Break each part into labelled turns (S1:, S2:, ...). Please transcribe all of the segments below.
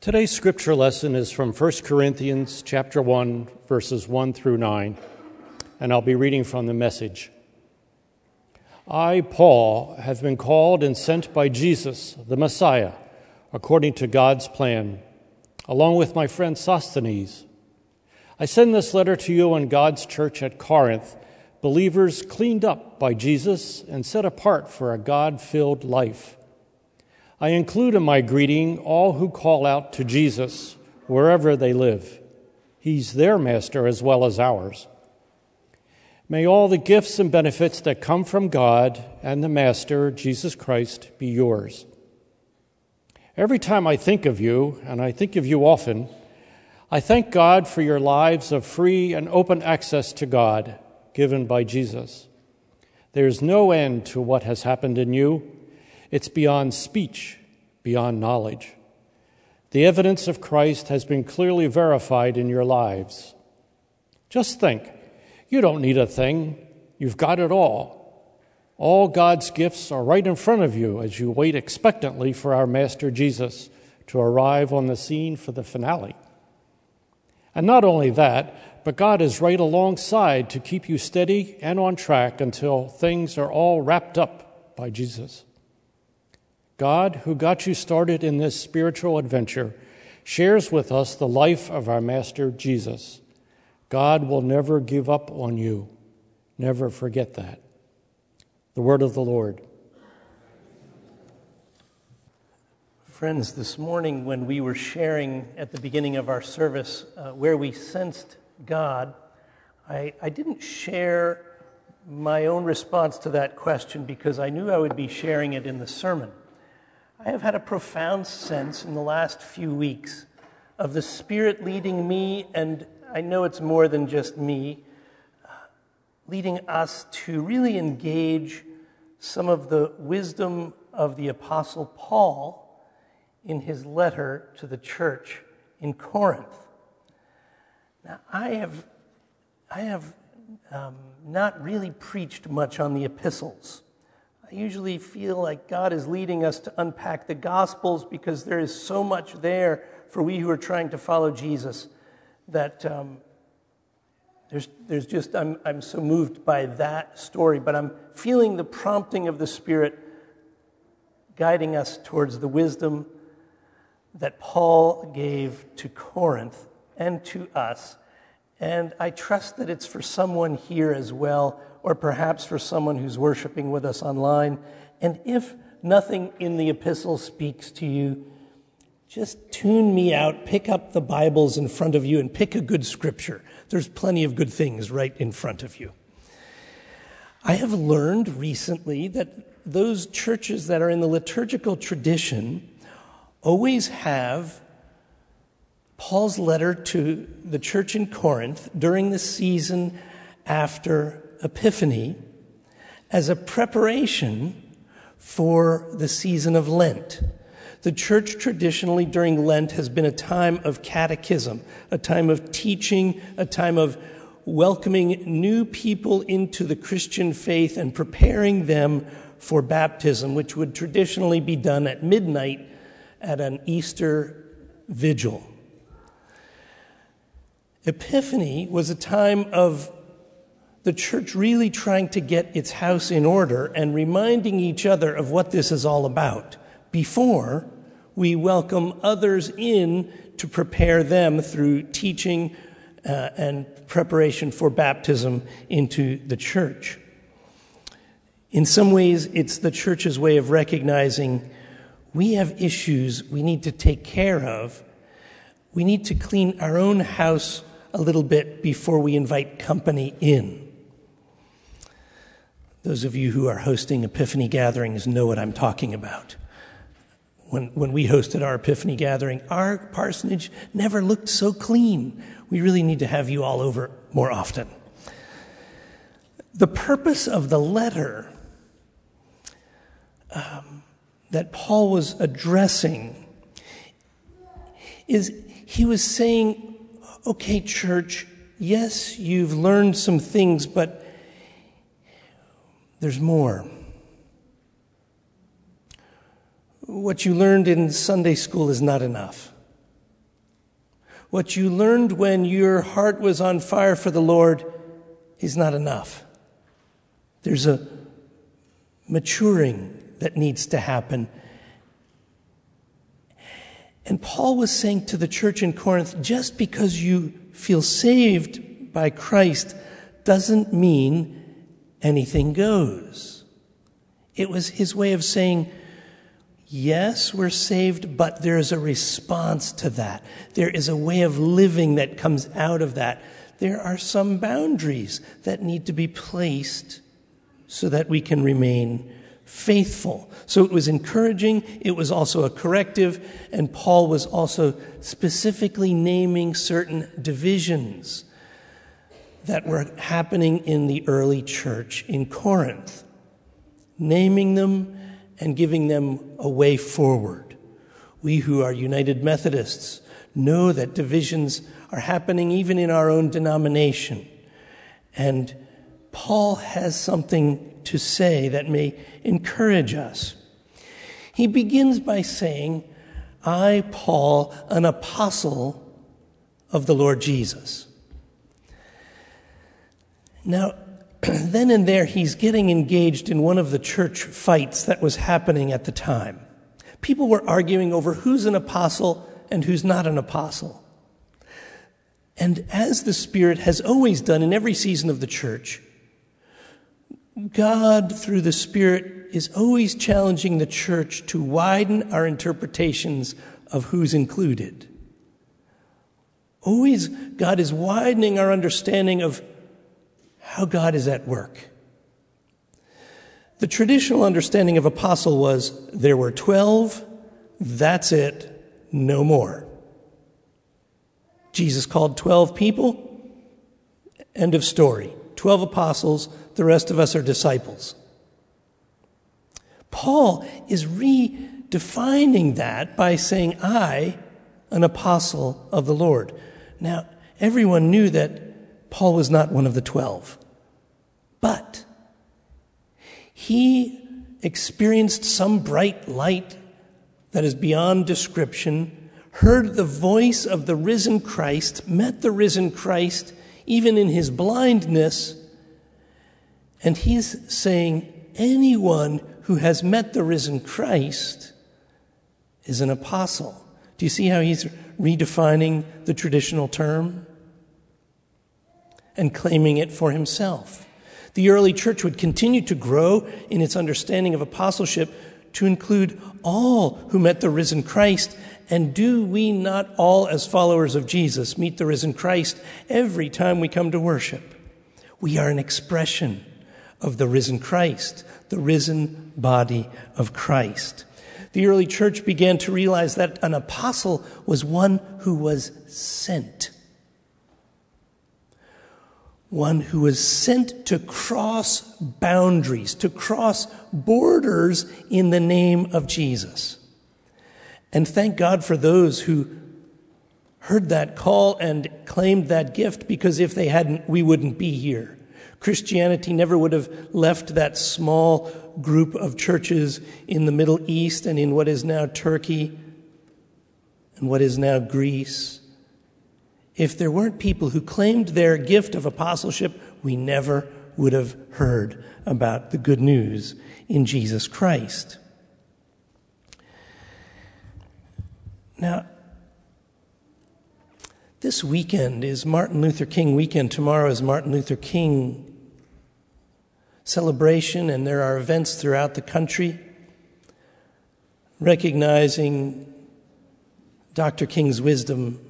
S1: Today's scripture lesson is from 1 Corinthians chapter 1 verses 1 through 9 and I'll be reading from the message. I Paul have been called and sent by Jesus the Messiah according to God's plan along with my friend Sosthenes. I send this letter to you in God's church at Corinth believers cleaned up by Jesus and set apart for a God-filled life. I include in my greeting all who call out to Jesus wherever they live. He's their master as well as ours. May all the gifts and benefits that come from God and the Master, Jesus Christ, be yours. Every time I think of you, and I think of you often, I thank God for your lives of free and open access to God given by Jesus. There's no end to what has happened in you it's beyond speech, beyond knowledge. The evidence of Christ has been clearly verified in your lives. Just think you don't need a thing, you've got it all. All God's gifts are right in front of you as you wait expectantly for our Master Jesus to arrive on the scene for the finale. And not only that, but God is right alongside to keep you steady and on track until things are all wrapped up by Jesus. God, who got you started in this spiritual adventure, shares with us the life of our Master Jesus. God will never give up on you. Never forget that. The word of the Lord.
S2: Friends, this morning when we were sharing at the beginning of our service uh, where we sensed God, I, I didn't share my own response to that question because I knew I would be sharing it in the sermon. I have had a profound sense in the last few weeks of the Spirit leading me, and I know it's more than just me, leading us to really engage some of the wisdom of the Apostle Paul in his letter to the church in Corinth. Now, I have, I have um, not really preached much on the epistles. I usually feel like God is leading us to unpack the Gospels because there is so much there for we who are trying to follow Jesus that um, there's, there's just, I'm, I'm so moved by that story, but I'm feeling the prompting of the Spirit guiding us towards the wisdom that Paul gave to Corinth and to us. And I trust that it's for someone here as well or perhaps for someone who's worshiping with us online. And if nothing in the epistle speaks to you, just tune me out, pick up the Bibles in front of you, and pick a good scripture. There's plenty of good things right in front of you. I have learned recently that those churches that are in the liturgical tradition always have Paul's letter to the church in Corinth during the season after Epiphany as a preparation for the season of Lent. The church traditionally during Lent has been a time of catechism, a time of teaching, a time of welcoming new people into the Christian faith and preparing them for baptism, which would traditionally be done at midnight at an Easter vigil. Epiphany was a time of the church really trying to get its house in order and reminding each other of what this is all about before we welcome others in to prepare them through teaching uh, and preparation for baptism into the church. In some ways, it's the church's way of recognizing we have issues we need to take care of. We need to clean our own house a little bit before we invite company in. Those of you who are hosting Epiphany gatherings know what I'm talking about. When, when we hosted our Epiphany gathering, our parsonage never looked so clean. We really need to have you all over more often. The purpose of the letter um, that Paul was addressing is he was saying, okay, church, yes, you've learned some things, but there's more. What you learned in Sunday school is not enough. What you learned when your heart was on fire for the Lord is not enough. There's a maturing that needs to happen. And Paul was saying to the church in Corinth just because you feel saved by Christ doesn't mean anything goes. It was his way of saying, Yes, we're saved, but there's a response to that. There is a way of living that comes out of that. There are some boundaries that need to be placed so that we can remain faithful. So it was encouraging, it was also a corrective, and Paul was also specifically naming certain divisions that were happening in the early church in Corinth, naming them and giving them a way forward. We who are United Methodists know that divisions are happening even in our own denomination. And Paul has something to say that may encourage us. He begins by saying, I, Paul, an apostle of the Lord Jesus. Now, then and there, he's getting engaged in one of the church fights that was happening at the time. People were arguing over who's an apostle and who's not an apostle. And as the Spirit has always done in every season of the church, God, through the Spirit, is always challenging the church to widen our interpretations of who's included. Always, God is widening our understanding of how God is at work. The traditional understanding of apostle was there were 12, that's it, no more. Jesus called 12 people, end of story. 12 apostles, the rest of us are disciples. Paul is redefining that by saying, I, an apostle of the Lord. Now, everyone knew that Paul was not one of the 12. But he experienced some bright light that is beyond description, heard the voice of the risen Christ, met the risen Christ even in his blindness, and he's saying, anyone who has met the risen Christ is an apostle. Do you see how he's redefining the traditional term and claiming it for himself? The early church would continue to grow in its understanding of apostleship to include all who met the risen Christ. And do we not all, as followers of Jesus, meet the risen Christ every time we come to worship? We are an expression of the risen Christ, the risen body of Christ. The early church began to realize that an apostle was one who was sent one who was sent to cross boundaries, to cross borders in the name of Jesus. And thank God for those who heard that call and claimed that gift because if they hadn't, we wouldn't be here. Christianity never would have left that small group of churches in the Middle East and in what is now Turkey and what is now Greece if there weren't people who claimed their gift of apostleship, we never would have heard about the good news in Jesus Christ. Now, this weekend is Martin Luther King weekend. Tomorrow is Martin Luther King celebration, and there are events throughout the country recognizing Dr. King's wisdom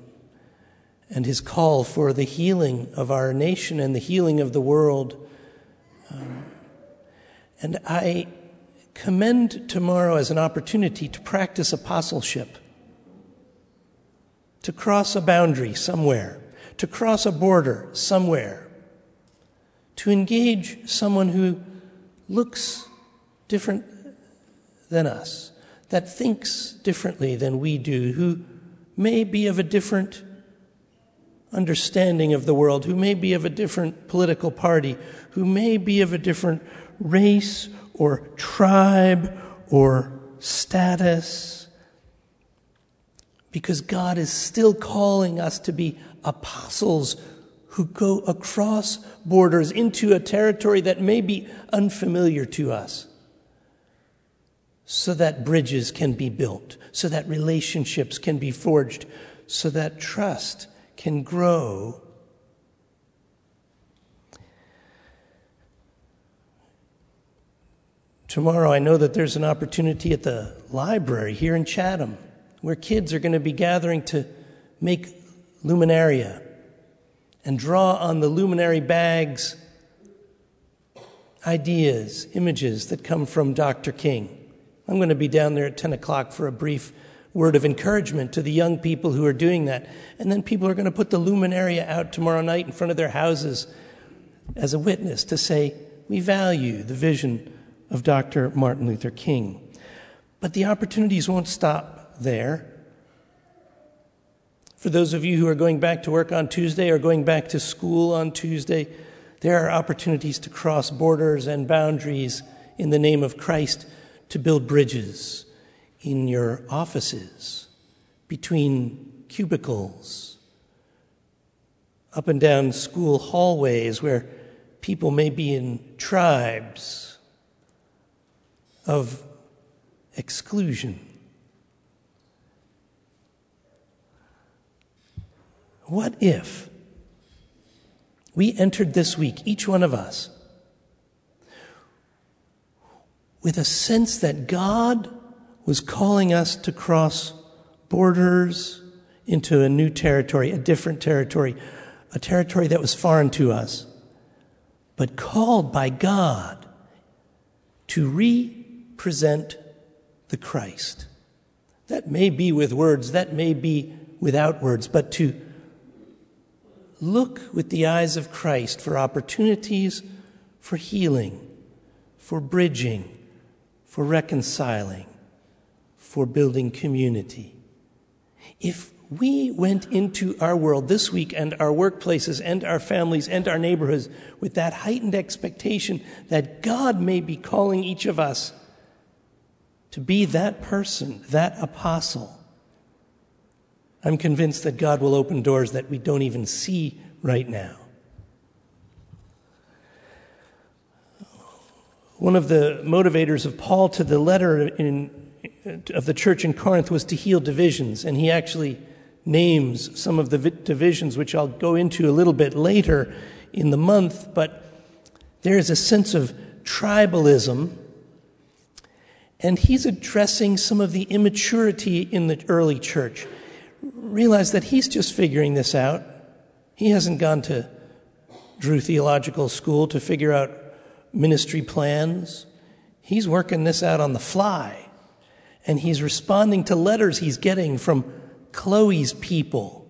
S2: and his call for the healing of our nation and the healing of the world. Um, and I commend tomorrow as an opportunity to practice apostleship, to cross a boundary somewhere, to cross a border somewhere, to engage someone who looks different than us, that thinks differently than we do, who may be of a different understanding of the world, who may be of a different political party, who may be of a different race or tribe or status. because God is still calling us to be apostles who go across borders into a territory that may be unfamiliar to us so that bridges can be built, so that relationships can be forged, so that trust can grow. Tomorrow, I know that there's an opportunity at the library here in Chatham where kids are going to be gathering to make luminaria and draw on the luminary bags ideas, images that come from Dr. King. I'm going to be down there at 10 o'clock for a brief word of encouragement to the young people who are doing that. And then people are going to put the luminaria out tomorrow night in front of their houses as a witness to say, we value the vision of Dr. Martin Luther King. But the opportunities won't stop there. For those of you who are going back to work on Tuesday or going back to school on Tuesday, there are opportunities to cross borders and boundaries in the name of Christ to build bridges in your offices, between cubicles, up and down school hallways where people may be in tribes of exclusion. What if we entered this week, each one of us, with a sense that God was calling us to cross borders into a new territory, a different territory, a territory that was foreign to us, but called by God to represent the Christ. That may be with words, that may be without words, but to look with the eyes of Christ for opportunities for healing, for bridging, for reconciling, for building community. If we went into our world this week and our workplaces and our families and our neighborhoods with that heightened expectation that God may be calling each of us to be that person, that apostle, I'm convinced that God will open doors that we don't even see right now. One of the motivators of Paul to the letter in, of the church in Corinth was to heal divisions, and he actually names some of the divisions, which I'll go into a little bit later in the month, but there is a sense of tribalism, and he's addressing some of the immaturity in the early church. Realize that he's just figuring this out. He hasn't gone to Drew Theological School to figure out ministry plans. He's working this out on the fly. And he's responding to letters he's getting from Chloe's people.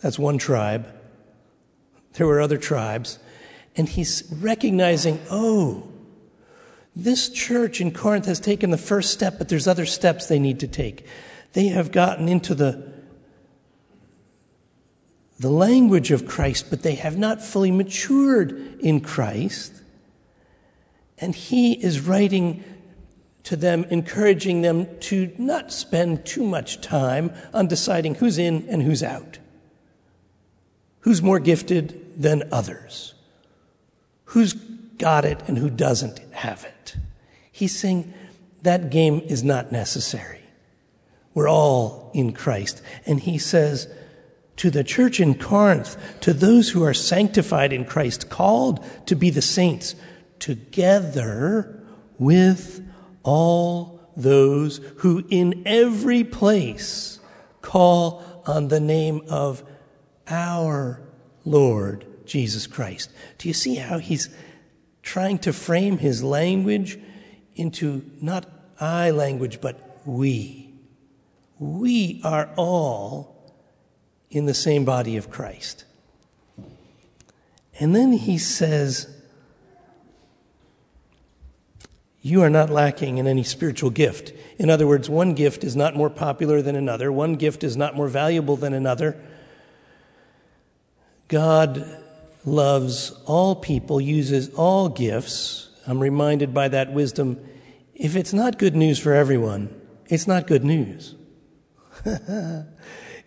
S2: That's one tribe. There were other tribes. And he's recognizing, oh, this church in Corinth has taken the first step, but there's other steps they need to take. They have gotten into the, the language of Christ, but they have not fully matured in Christ. And he is writing to them, encouraging them to not spend too much time on deciding who's in and who's out, who's more gifted than others, who's got it and who doesn't have it. He's saying that game is not necessary. We're all in Christ. And he says to the church in Corinth, to those who are sanctified in Christ, called to be the saints, together with all those who in every place call on the name of our Lord Jesus Christ. Do you see how he's trying to frame his language into not I language, but we? We are all in the same body of Christ. And then he says, you are not lacking in any spiritual gift. In other words, one gift is not more popular than another, one gift is not more valuable than another. God loves all people, uses all gifts. I'm reminded by that wisdom if it's not good news for everyone, it's not good news. if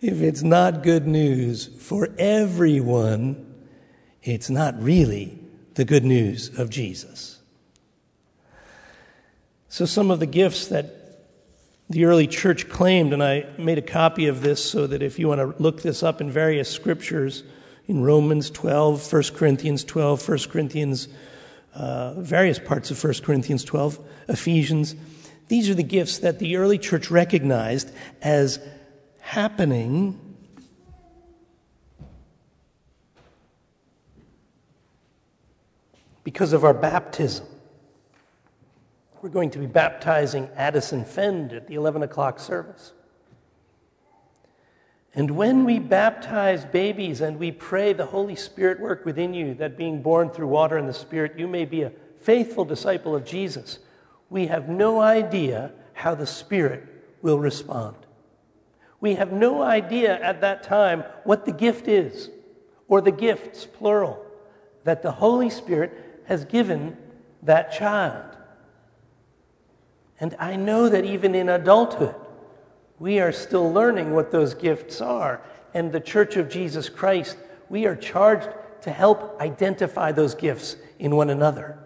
S2: it's not good news for everyone, it's not really the good news of Jesus. So, some of the gifts that the early church claimed, and I made a copy of this so that if you want to look this up in various scriptures, in Romans 12, 1 Corinthians 12, 1 Corinthians, uh, various parts of 1 Corinthians 12, Ephesians, these are the gifts that the early church recognized as happening because of our baptism. We're going to be baptizing Addison Fend at the 11 o'clock service. And when we baptize babies and we pray the Holy Spirit work within you, that being born through water and the Spirit, you may be a faithful disciple of Jesus, we have no idea how the Spirit will respond. We have no idea at that time what the gift is, or the gifts, plural, that the Holy Spirit has given that child. And I know that even in adulthood, we are still learning what those gifts are. And the Church of Jesus Christ, we are charged to help identify those gifts in one another.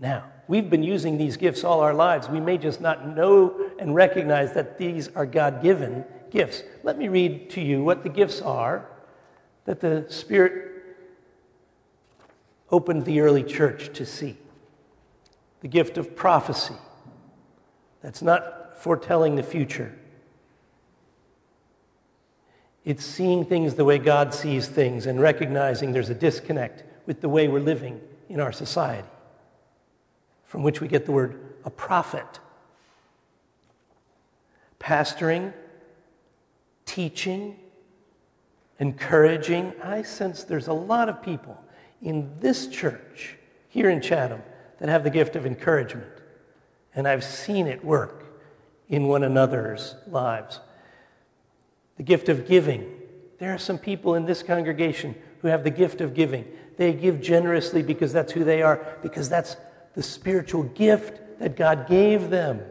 S2: Now, we've been using these gifts all our lives. We may just not know and recognize that these are God given gifts. Let me read to you what the gifts are that the Spirit opened the early church to see the gift of prophecy that's not foretelling the future. It's seeing things the way God sees things and recognizing there's a disconnect with the way we're living in our society, from which we get the word a prophet. Pastoring, teaching, encouraging. I sense there's a lot of people in this church here in Chatham that have the gift of encouragement and I've seen it work in one another's lives. The gift of giving. There are some people in this congregation who have the gift of giving. They give generously because that's who they are, because that's the spiritual gift that God gave them.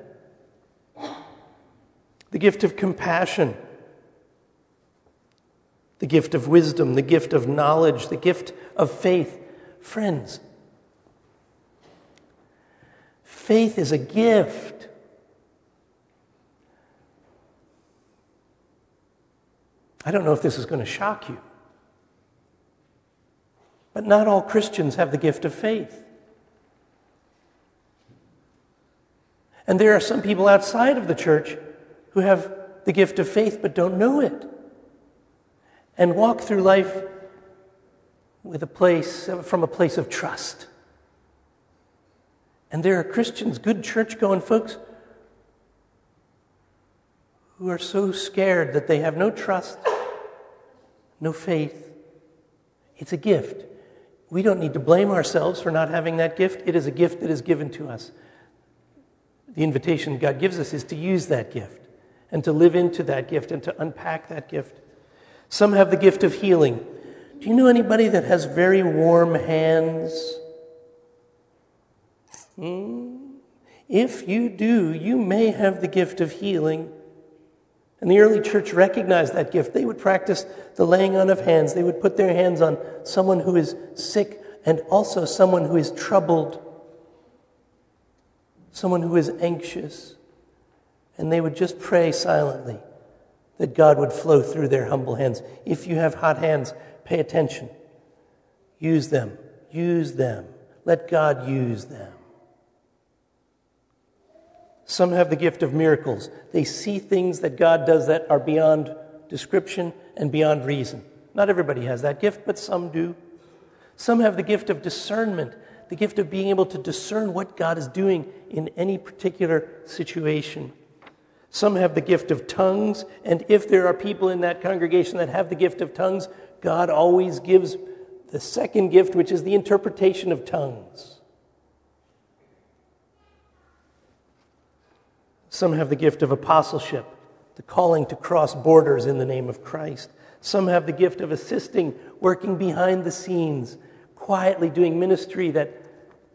S2: The gift of compassion, the gift of wisdom, the gift of knowledge, the gift of faith. Friends, Faith is a gift. I don't know if this is going to shock you, but not all Christians have the gift of faith. And there are some people outside of the church who have the gift of faith but don't know it and walk through life with a place from a place of trust. And there are Christians, good church going folks, who are so scared that they have no trust, no faith. It's a gift. We don't need to blame ourselves for not having that gift. It is a gift that is given to us. The invitation God gives us is to use that gift and to live into that gift and to unpack that gift. Some have the gift of healing. Do you know anybody that has very warm hands? Hmm? If you do, you may have the gift of healing. And the early church recognized that gift. They would practice the laying on of hands. They would put their hands on someone who is sick and also someone who is troubled, someone who is anxious. And they would just pray silently that God would flow through their humble hands. If you have hot hands, pay attention. Use them. Use them. Let God use them. Some have the gift of miracles. They see things that God does that are beyond description and beyond reason. Not everybody has that gift, but some do. Some have the gift of discernment, the gift of being able to discern what God is doing in any particular situation. Some have the gift of tongues, and if there are people in that congregation that have the gift of tongues, God always gives the second gift, which is the interpretation of tongues. Some have the gift of apostleship, the calling to cross borders in the name of Christ. Some have the gift of assisting, working behind the scenes, quietly doing ministry that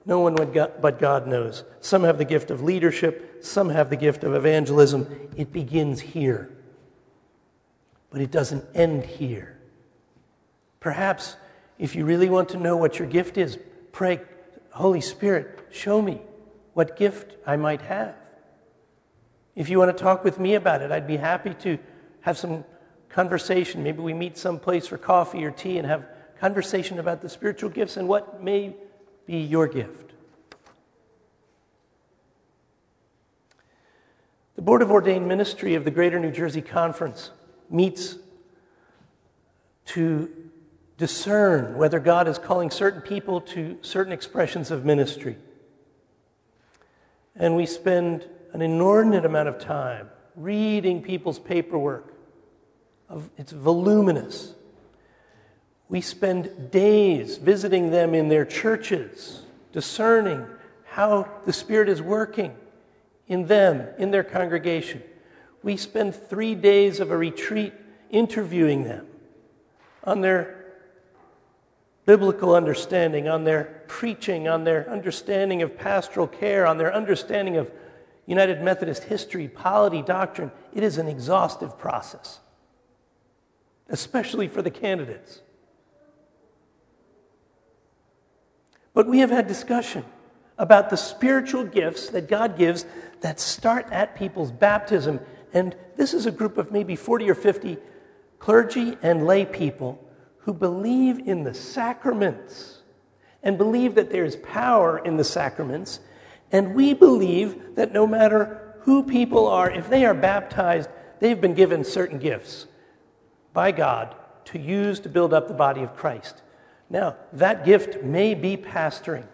S2: No one but God knows. Some have the gift of leadership, some have the gift of evangelism. It begins here, but it doesn't end here. Perhaps if you really want to know what your gift is, pray, Holy Spirit, show me what gift I might have. If you want to talk with me about it, I'd be happy to have some conversation. Maybe we meet someplace for coffee or tea and have conversation about the spiritual gifts and what may be your gift. The Board of Ordained Ministry of the Greater New Jersey Conference meets to discern whether God is calling certain people to certain expressions of ministry. And we spend an inordinate amount of time reading people's paperwork. It's voluminous. We spend days visiting them in their churches, discerning how the Spirit is working in them, in their congregation. We spend three days of a retreat interviewing them on their biblical understanding, on their preaching, on their understanding of pastoral care, on their understanding of United Methodist history, polity, doctrine. It is an exhaustive process, especially for the candidates. But we have had discussion about the spiritual gifts that God gives that start at people's baptism. And this is a group of maybe 40 or 50 clergy and lay people who believe in the sacraments and believe that there's power in the sacraments. And we believe that no matter who people are, if they are baptized, they've been given certain gifts by God to use to build up the body of Christ. Now, that gift may be pastoring.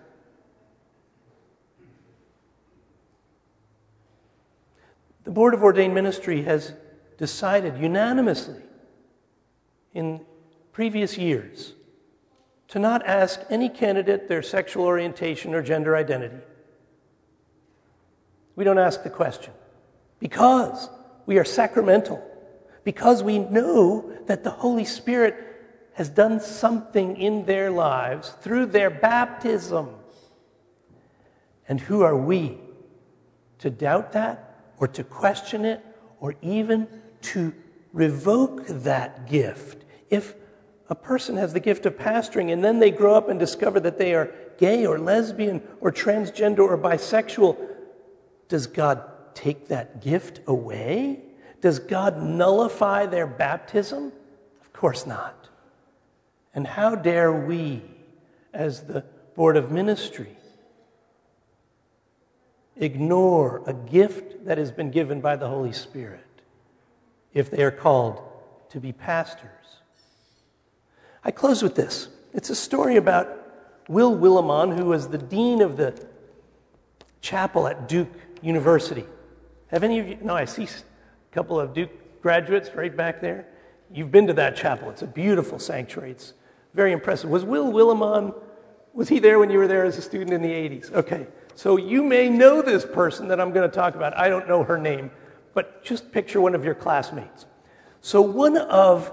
S2: The Board of Ordained Ministry has decided unanimously in previous years to not ask any candidate their sexual orientation or gender identity. We don't ask the question because we are sacramental, because we know that the Holy Spirit has done something in their lives through their baptism. And who are we to doubt that or to question it or even to revoke that gift? If a person has the gift of pastoring and then they grow up and discover that they are gay or lesbian or transgender or bisexual, does God take that gift away? Does God nullify their baptism? Of course not. And how dare we, as the Board of Ministry, ignore a gift that has been given by the Holy Spirit if they are called to be pastors? I close with this. It's a story about Will Willimon, who was the dean of the chapel at Duke University. Have any of you? No, I see a couple of Duke graduates right back there. You've been to that chapel. It's a beautiful sanctuary. It's very impressive. Was Will Willimon, was he there when you were there as a student in the 80s? Okay. So you may know this person that I'm going to talk about. I don't know her name, but just picture one of your classmates. So one of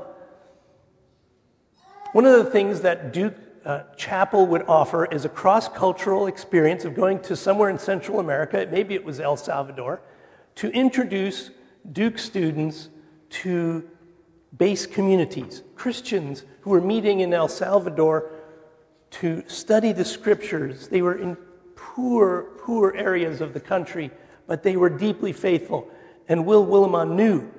S2: one of the things that Duke uh, Chapel would offer is a cross-cultural experience of going to somewhere in Central America, maybe it was El Salvador, to introduce Duke students to base communities, Christians who were meeting in El Salvador to study the scriptures. They were in poor, poor areas of the country, but they were deeply faithful. And Will Willimon knew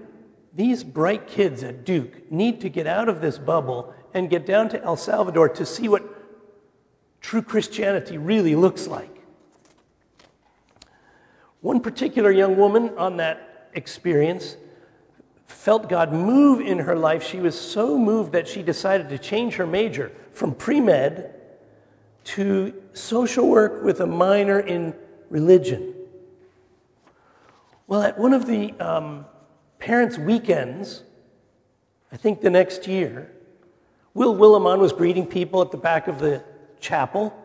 S2: these bright kids at Duke need to get out of this bubble and get down to El Salvador to see what true Christianity really looks like. One particular young woman on that experience felt God move in her life. She was so moved that she decided to change her major from pre med to social work with a minor in religion. Well, at one of the um, parents' weekends, I think the next year, Will Willimon was greeting people at the back of the chapel.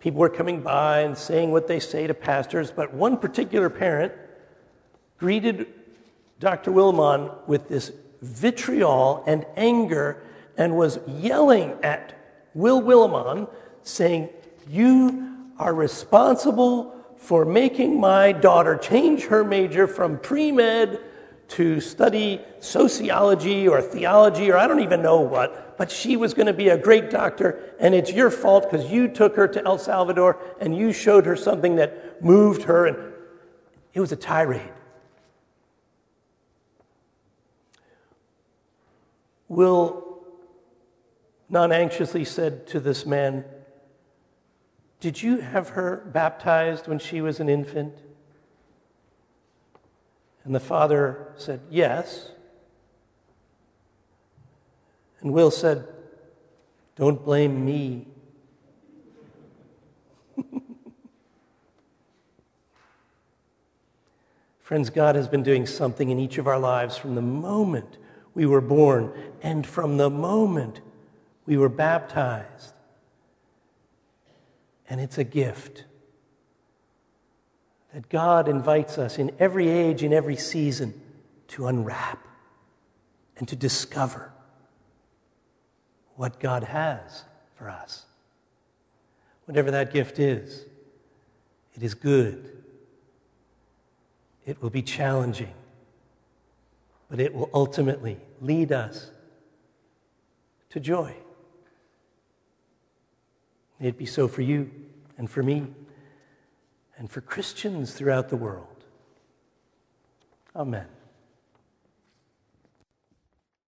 S2: People were coming by and saying what they say to pastors, but one particular parent greeted Dr. Willimon with this vitriol and anger and was yelling at Will Willimon, saying, You are responsible for making my daughter change her major from pre med to study sociology or theology or I don't even know what, but she was going to be a great doctor, and it's your fault because you took her to El Salvador and you showed her something that moved her, and it was a tirade. Will non anxiously said to this man, Did you have her baptized when she was an infant? And the father said, Yes. And Will said, Don't blame me. Friends, God has been doing something in each of our lives from the moment we were born and from the moment we were baptized. And it's a gift that God invites us in every age, in every season, to unwrap and to discover what God has for us. Whatever that gift is, it is good. It will be challenging, but it will ultimately lead us to joy. May it be so for you and for me and for Christians throughout the world. Amen.